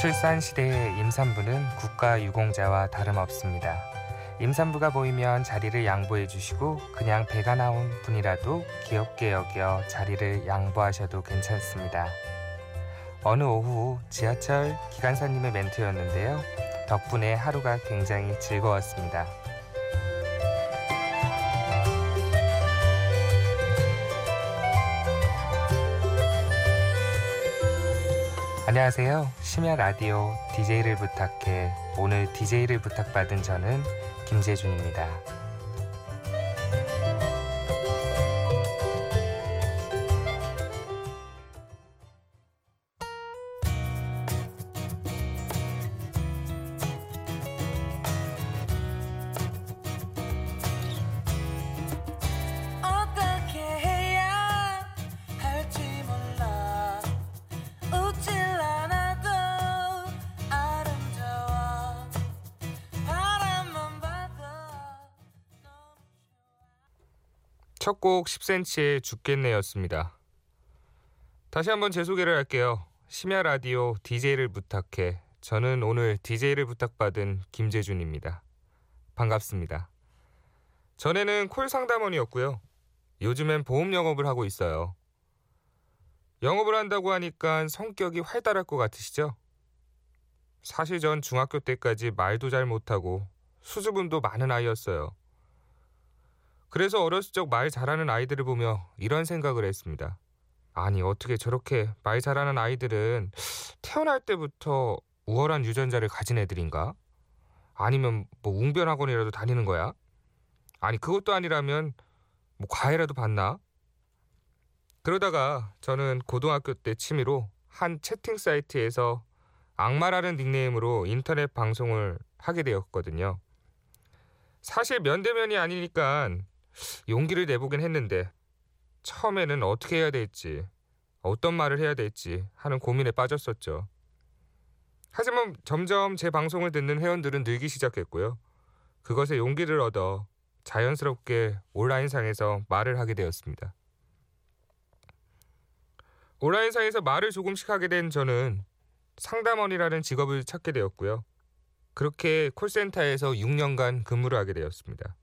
저출산 시대의 임산부는 국가 유공자와 다름없습니다. 임산부가 보이면 자리를 양보해 주시고 그냥 배가 나온 분이라도 귀엽게 여겨 자리를 양보하셔도 괜찮습니다. 어느 오후 지하철 기관사님의 멘트였는데요. 덕분에 하루가 굉장히 즐거웠습니다. 안녕하세요. 심야 라디오 DJ를 부탁해. 오늘 DJ를 부탁받은 저는 김재준입니다. 첫 곡 10cm의 죽겠네였습니다. 다시 한번 제 소개를 할게요. 심야 라디오 DJ를 부탁해. 저는 오늘 DJ를 부탁받은 김재준입니다. 반갑습니다. 전에는 콜 상담원이었고요. 요즘엔 보험 영업을 하고 있어요. 영업을 한다고 하니까 성격이 활달할 것 같으시죠? 사실 전 중학교 때까지 말도 잘 못하고 수줍음도 많은 아이였어요. 그래서 어렸을 적 말 잘하는 아이들을 보며 이런 생각을 했습니다. 아니 어떻게 저렇게 말 잘하는 아이들은 태어날 때부터 우월한 유전자를 가진 애들인가? 아니면 뭐 웅변 학원이라도 다니는 거야? 아니 그것도 아니라면 뭐 과외라도 받나? 그러다가 저는 고등학교 때 취미로 한 채팅 사이트에서 악마라는 닉네임으로 인터넷 방송을 하게 되었거든요. 사실 면대면이 아니니까 용기를 내보긴 했는데 처음에는 어떻게 해야 될지 어떤 말을 해야 될지 하는 고민에 빠졌었죠. 하지만 점점 제 방송을 듣는 회원들은 늘기 시작했고요. 그것에 용기를 얻어 자연스럽게 온라인상에서 말을 하게 되었습니다. 온라인상에서 말을 조금씩 하게 된 저는 상담원이라는 직업을 찾게 되었고요. 그렇게 콜센터에서 6년간 근무를 하게 되었습니다.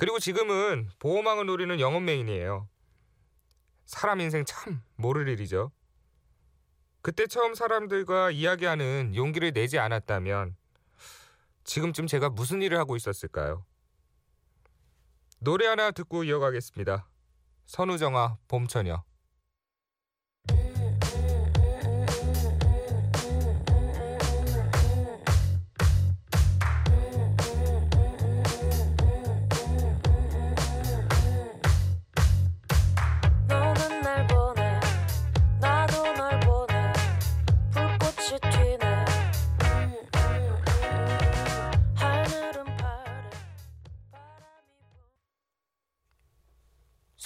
그리고 지금은 보호망을 노리는 영업 메인이에요. 사람 인생 참 모를 일이죠. 그때 처음 사람들과 이야기하는 용기를 내지 않았다면 지금쯤 제가 무슨 일을 하고 있었을까요? 노래 하나 듣고 이어가겠습니다. 선우정아 봄처녀.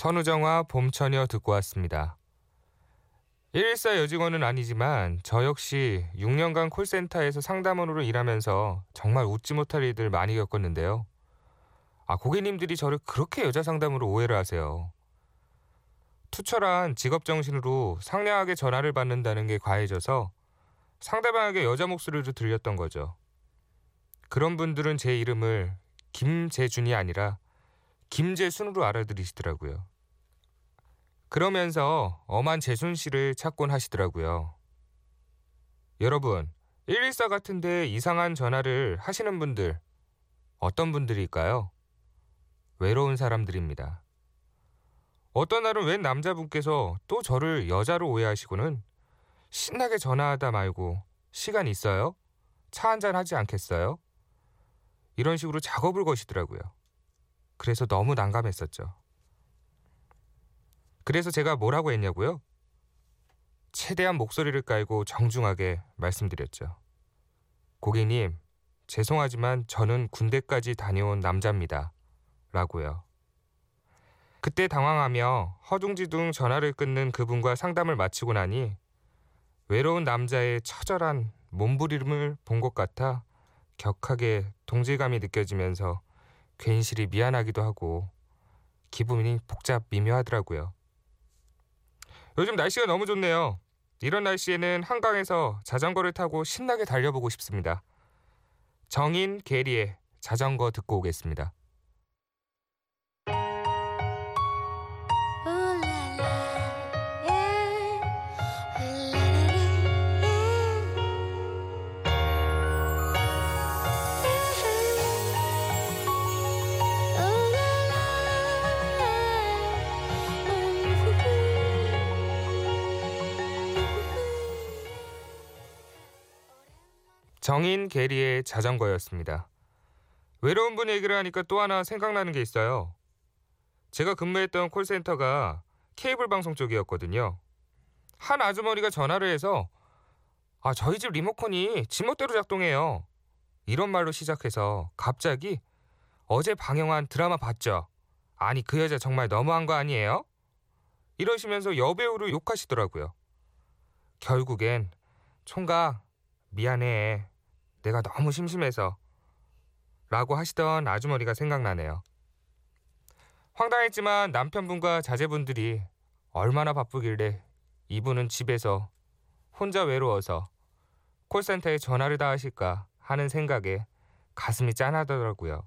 선우정아 봄처녀 듣고 왔습니다. 114 여직원은 아니지만 저 역시 6년간 콜센터에서 상담원으로 일하면서 정말 웃지 못할 일들 많이 겪었는데요. 아, 고객님들이 저를 그렇게 여자 상담으로 오해를 하세요. 투철한 직업 정신으로 상냥하게 전화를 받는다는 게 과해져서 상대방에게 여자 목소리로 들렸던 거죠. 그런 분들은 제 이름을 김재준이 아니라 김재순으로 알아들으시더라고요. 그러면서 엄한 재순 씨를 찾곤 하시더라고요. 여러분, 114 같은데 이상한 전화를 하시는 분들 어떤 분들일까요? 외로운 사람들입니다. 어떤 날은 웬 남자분께서 또 저를 여자로 오해하시고는 신나게 전화하다 말고 시간 있어요? 차 한잔 하지 않겠어요? 이런 식으로 작업을 거시더라고요. 그래서 너무 난감했었죠. 그래서 제가 뭐라고 했냐고요? 최대한 목소리를 깔고 정중하게 말씀드렸죠. 고객님, 죄송하지만 저는 군대까지 다녀온 남자입니다. 라고요. 그때 당황하며 허둥지둥 전화를 끊는 그분과 상담을 마치고 나니 외로운 남자의 처절한 몸부림을 본 것 같아 격하게 동질감이 느껴지면서 괜시리 미안하기도 하고 기분이 복잡 미묘하더라고요. 요즘 날씨가 너무 좋네요. 이런 날씨에는 한강에서 자전거를 타고 신나게 달려보고 싶습니다. 정인 게리의 자전거 듣고 오겠습니다. 정인 게리의 자전거였습니다. 외로운 분 얘기를 하니까 또 하나 생각나는 게 있어요. 제가 근무했던 콜센터가 케이블 방송 쪽이었거든요. 한 아주머니가 전화를 해서 아, 저희 집 리모컨이 지멋대로 작동해요. 이런 말로 시작해서 갑자기 어제 방영한 드라마 봤죠? 아니, 그 여자 정말 너무한 거 아니에요? 이러시면서 여배우를 욕하시더라고요. 결국엔 총각 미안해. 내가 너무 심심해서 라고 하시던 아주머니가 생각나네요. 황당했지만 남편분과 자제분들이 얼마나 바쁘길래 이분은 집에서 혼자 외로워서 콜센터에 전화를 다 하실까 하는 생각에 가슴이 짠하더라고요.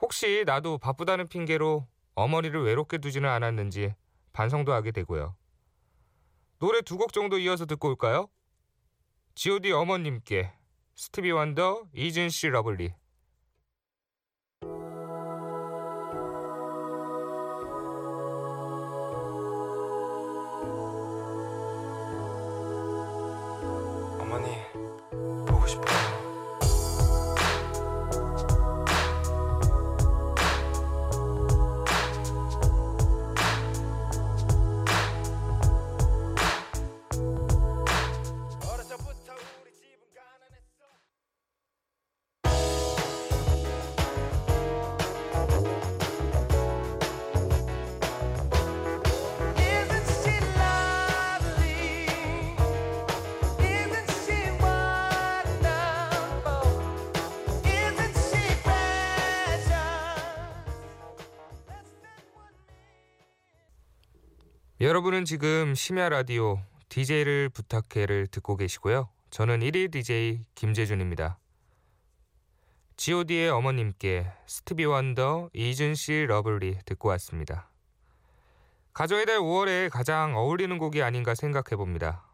혹시 나도 바쁘다는 핑계로 어머니를 외롭게 두지는 않았는지 반성도 하게 되고요. 노래 두 곡 정도 이어서 듣고 올까요? G.O.D 어머님께 스티비 원더, Isn't She Lovely 여러분은 지금 심야 라디오 DJ를 부탁해를 듣고 계시고요. 저는 1위 DJ 김재준입니다. G.O.D의 어머님께 스티비 원더, Isn't She Lovely 듣고 왔습니다. 가정의 달 5월에 가장 어울리는 곡이 아닌가 생각해 봅니다.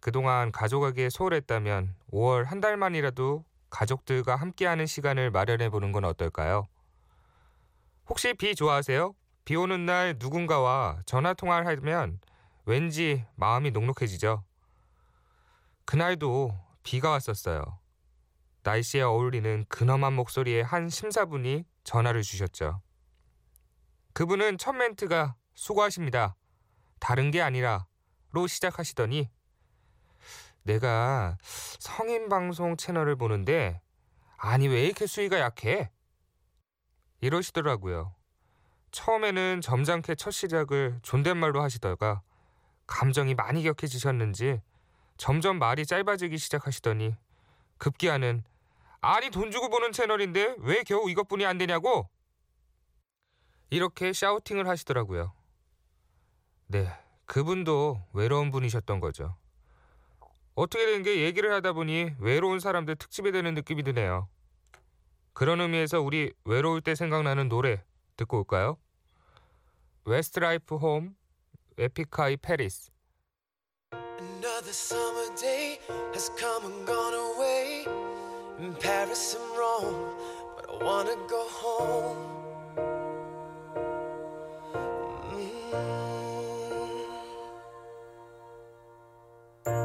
그동안 가족에게 소홀했다면 5월 한 달만이라도 가족들과 함께하는 시간을 마련해 보는 건 어떨까요? 혹시 비 좋아하세요? 비 오는 날 누군가와 전화 통화를 하면 왠지 마음이 녹록해지죠. 그날도 비가 왔었어요. 날씨에 어울리는 근엄한 목소리의 한 심사분이 전화를 주셨죠. 그분은 첫 멘트가 수고하십니다. 다른 게 아니라 로 시작하시더니 내가 성인 방송 채널을 보는데 아니 왜 이렇게 수위가 약해? 이러시더라고요. 처음에는 점잖게 첫 시작을 존댓말로 하시다가 감정이 많이 격해지셨는지 점점 말이 짧아지기 시작하시더니 급기야는 아니 돈 주고 보는 채널인데 왜 겨우 이것뿐이 안 되냐고 이렇게 샤우팅을 하시더라고요. 네, 그분도 외로운 분이셨던 거죠. 어떻게 된 게 얘기를 하다 보니 외로운 사람들 특집이 되는 느낌이 드네요. 그런 의미에서 우리 외로울 때 생각나는 노래 듣고 올까요? 웨스트라이프 홈 에픽하이 페리스 Another summer day has come and gone away in Paris and Rome, but I wanna go home. Mm.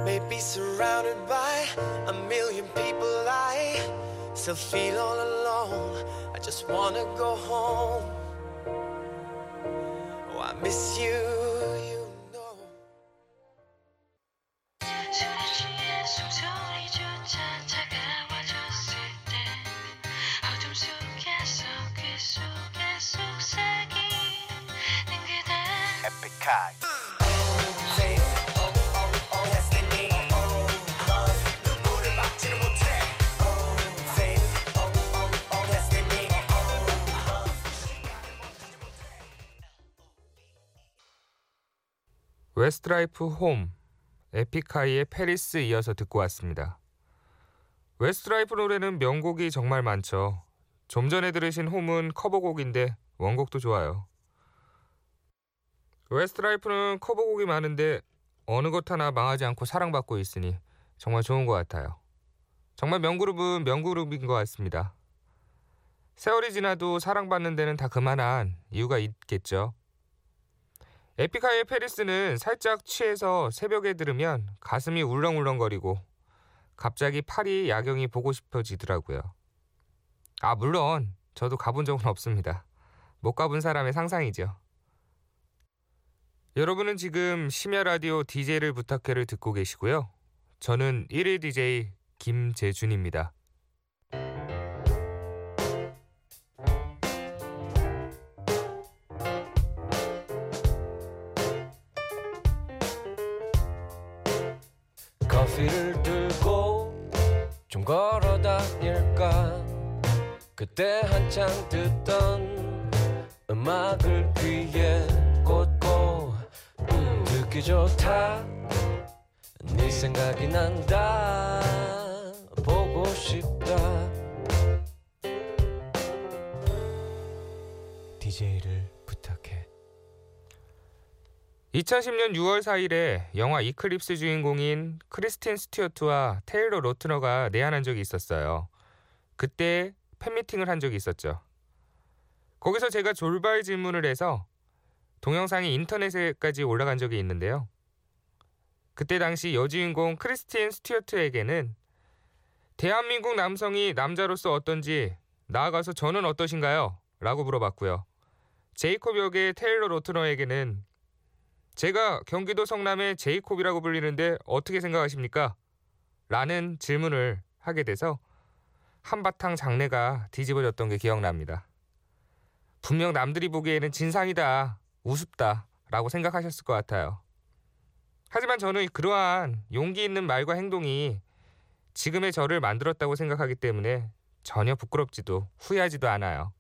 Maybe surrounded by a million people, I still feel all alone. I just wanna go home. Oh, I miss you, you know. 술에 취해 숨소리조차 차가워졌을 때 어둠 속에서 그 속에 속삭이 는 그대 에픽하이 웨스트라이프 홈 에픽하이의 페리스 이어서 듣고 왔습니다. 웨스트라이프 노래는 명곡이 정말 많죠. 좀 전에 들으신 Home은 커버곡인데 원곡도 좋아요. 웨스트라이프는 커버곡이 많은데 어느 것 하나 망하지 않고 사랑받고 있으니 정말 좋은 것 같아요. 정말 명그룹은 명그룹인 것 같습니다. 세월이 지나도 사랑받는 데는 다 그만한 이유가 있겠죠. 에픽하이의 Paris는 살짝 취해서 새벽에 들으면 가슴이 울렁울렁거리고 갑자기 파리 야경이 보고 싶어지더라고요. 아, 물론 저도 가본 적은 없습니다. 못 가본 사람의 상상이죠. 여러분은 지금 심야 라디오 DJ를 부탁해를 듣고 계시고요. 저는 1일 DJ 김재준입니다. 걸어 다닐까? 그때 한창 듣던 음악을 귀에 꽂고 음, 듣기 좋다. 네 생각이 난다. 보고 싶다. DJ를 부탁해 2010년 6월 4일에 영화 이클립스 주인공인 크리스틴 스튜어트와 테일러 로트너가 내한한 적이 있었어요. 그때 팬미팅을 한 적이 있었죠. 거기서 제가 졸발 질문을 해서 동영상이 인터넷에까지 올라간 적이 있는데요. 그때 당시 여주인공 크리스틴 스튜어트에게는 대한민국 남성이 남자로서 어떤지 나아가서 저는 어떠신가요? 라고 물어봤고요. 제이콥 역의 테일러 로트너에게는 제가 경기도 성남의 제이콥이라고 불리는데 어떻게 생각하십니까? 라는 질문을 하게 돼서 한바탕 장내가 뒤집어졌던 게 기억납니다. 분명 남들이 보기에는 진상이다, 우습다 라고 생각하셨을 것 같아요. 하지만 저는 그러한 용기 있는 말과 행동이 지금의 저를 만들었다고 생각하기 때문에 전혀 부끄럽지도 후회하지도 않아요.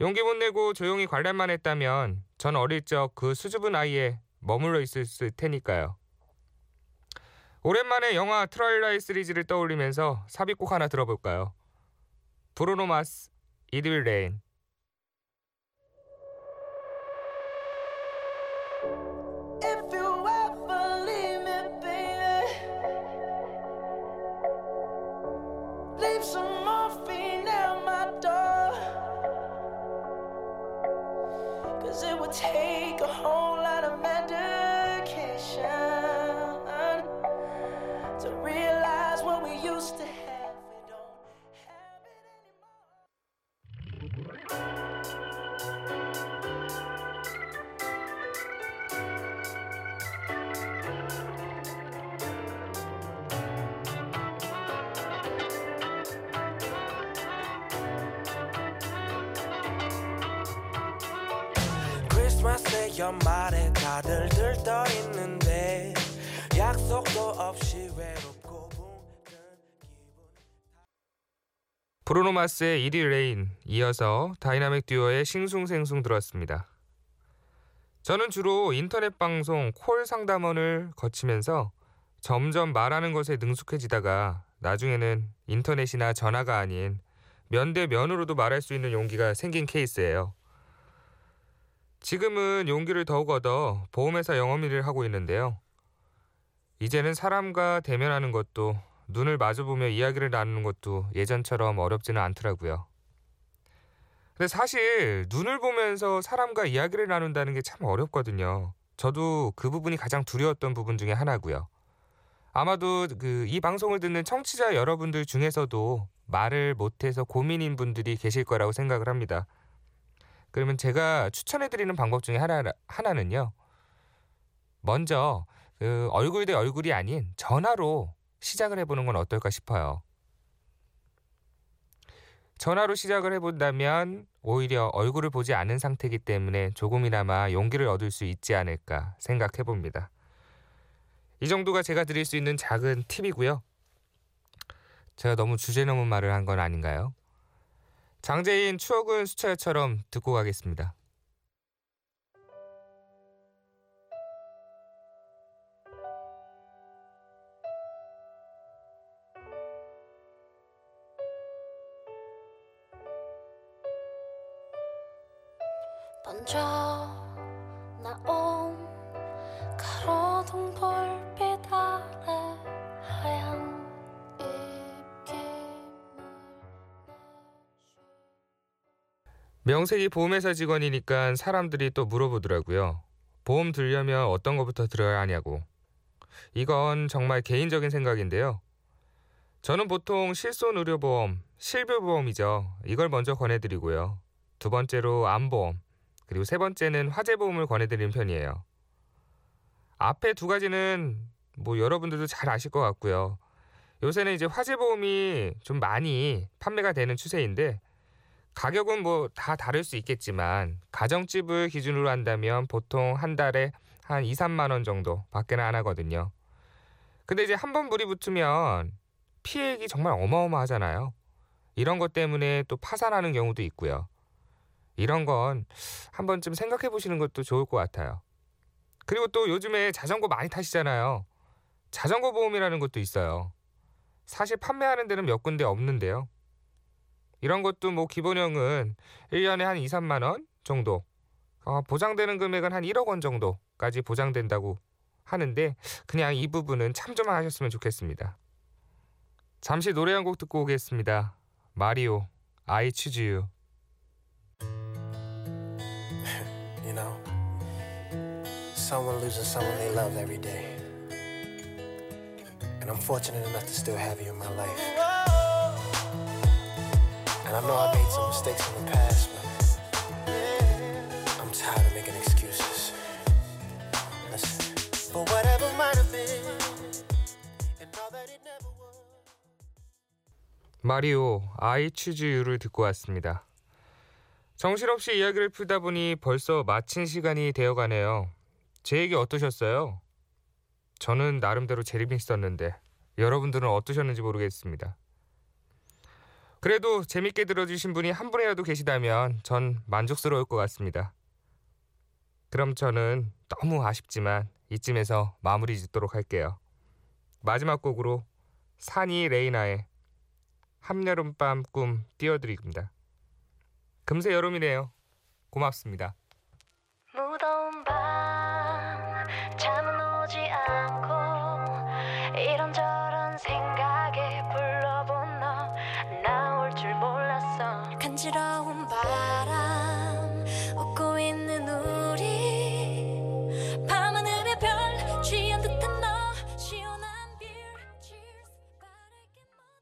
용기 못 내고 조용히 관람만 했다면 전 어릴 적 그 수줍은 아이에 머물러 있을 테니까요. 오랜만에 영화 트라일라이 시리즈를 떠올리면서 삽입곡 하나 들어볼까요? 브루노 마스, It Will Rain If Cause it would take a whole lot of medication 크리스마스에 연말에 다들 들떠 있는데 약속도 없이 외롭고 브루노 마스의 It Will Rain 이어서 다이나믹 듀오의 싱숭생숭 들었습니다. 저는 주로 인터넷 방송 콜 상담원을 거치면서 점점 말하는 것에 능숙해지다가 나중에는 인터넷이나 전화가 아닌 면대 면으로도 말할 수 있는 용기가 생긴 케이스예요. 지금은 용기를 더욱 얻어 보험회사 영업 일을 하고 있는데요. 이제는 사람과 대면하는 것도 눈을 마주보며 이야기를 나누는 것도 예전처럼 어렵지는 않더라고요. 근데 사실 눈을 보면서 사람과 이야기를 나눈다는 게 참 어렵거든요. 저도 그 부분이 가장 두려웠던 부분 중에 하나고요. 아마도 그 이 방송을 듣는 청취자 여러분들 중에서도 말을 못해서 고민인 분들이 계실 거라고 생각을 합니다. 그러면 제가 추천해드리는 방법 중에 하나, 하나는요. 먼저 그 얼굴 대 얼굴이 아닌 전화로 시작을 해보는 건 어떨까 싶어요. 전화로 시작을 해본다면 오히려 얼굴을 보지 않은 상태이기 때문에 조금이나마 용기를 얻을 수 있지 않을까 생각해 봅니다. 이 정도가 제가 드릴 수 있는 작은 팁이고요. 제가 너무 주제 넘은 말을 한 건 아닌가요? 장재인 추억은 수차례처럼 듣고 가겠습니다. 먼저 나온 가로등 벌 명색이 보험회사 직원이니까 사람들이 또 물어보더라고요. 보험 들려면 어떤 것부터 들어야 하냐고. 이건 정말 개인적인 생각인데요. 저는 보통 실손 의료보험, 실비보험이죠. 이걸 먼저 권해드리고요. 두 번째로 암보험, 그리고 세 번째는 화재보험을 권해드리는 편이에요. 앞에 두 가지는 뭐 여러분들도 잘 아실 것 같고요. 요새는 이제 화재보험이 좀 많이 판매가 되는 추세인데 가격은 뭐 다 다를 수 있겠지만 가정집을 기준으로 한다면 보통 한 달에 한 2, 3만 원 정도 밖에는 안 하거든요. 근데 이제 한 번 불이 붙으면 피해액이 정말 어마어마하잖아요. 이런 것 때문에 또 파산하는 경우도 있고요. 이런 건 한 번쯤 생각해 보시는 것도 좋을 것 같아요. 그리고 또 요즘에 자전거 많이 타시잖아요. 자전거 보험이라는 것도 있어요. 사실 판매하는 데는 몇 군데 없는데요. 이런 것도 뭐 기본형은 1년에 한 2, 3만 원 정도. 어, 보장되는 금액은 한 1억 원 정도까지 보장된다고 하는데 그냥 이 부분은 참조만 하셨으면 좋겠습니다. 잠시 노래 한 곡 듣고 오겠습니다. 마리오, I choose you. You know, someone losing someone they love every day. And I'm fortunate enough to still have you in my life. And I know I made some mistakes in the past, but I'm tired of making excuses. Listen, for whatever might have been, and all that it never was. 마리오, I choose you를 듣고 왔습니다. 정신없이 이야기를 풀다 보니 벌써 마친 시간이 되어가네요. 제 얘기 어떠셨어요? 저는 나름대로 재밌었는데 여러분들은 어떠셨는지 모르겠습니다. 그래도 재밌게 들어주신 분이 한 분이라도 계시다면 전 만족스러울 것 같습니다. 그럼 저는 너무 아쉽지만 이쯤에서 마무리 짓도록 할게요. 마지막 곡으로 산이 레이나의 한여름밤 꿈 띄워드립니다. 금세 여름이네요. 고맙습니다.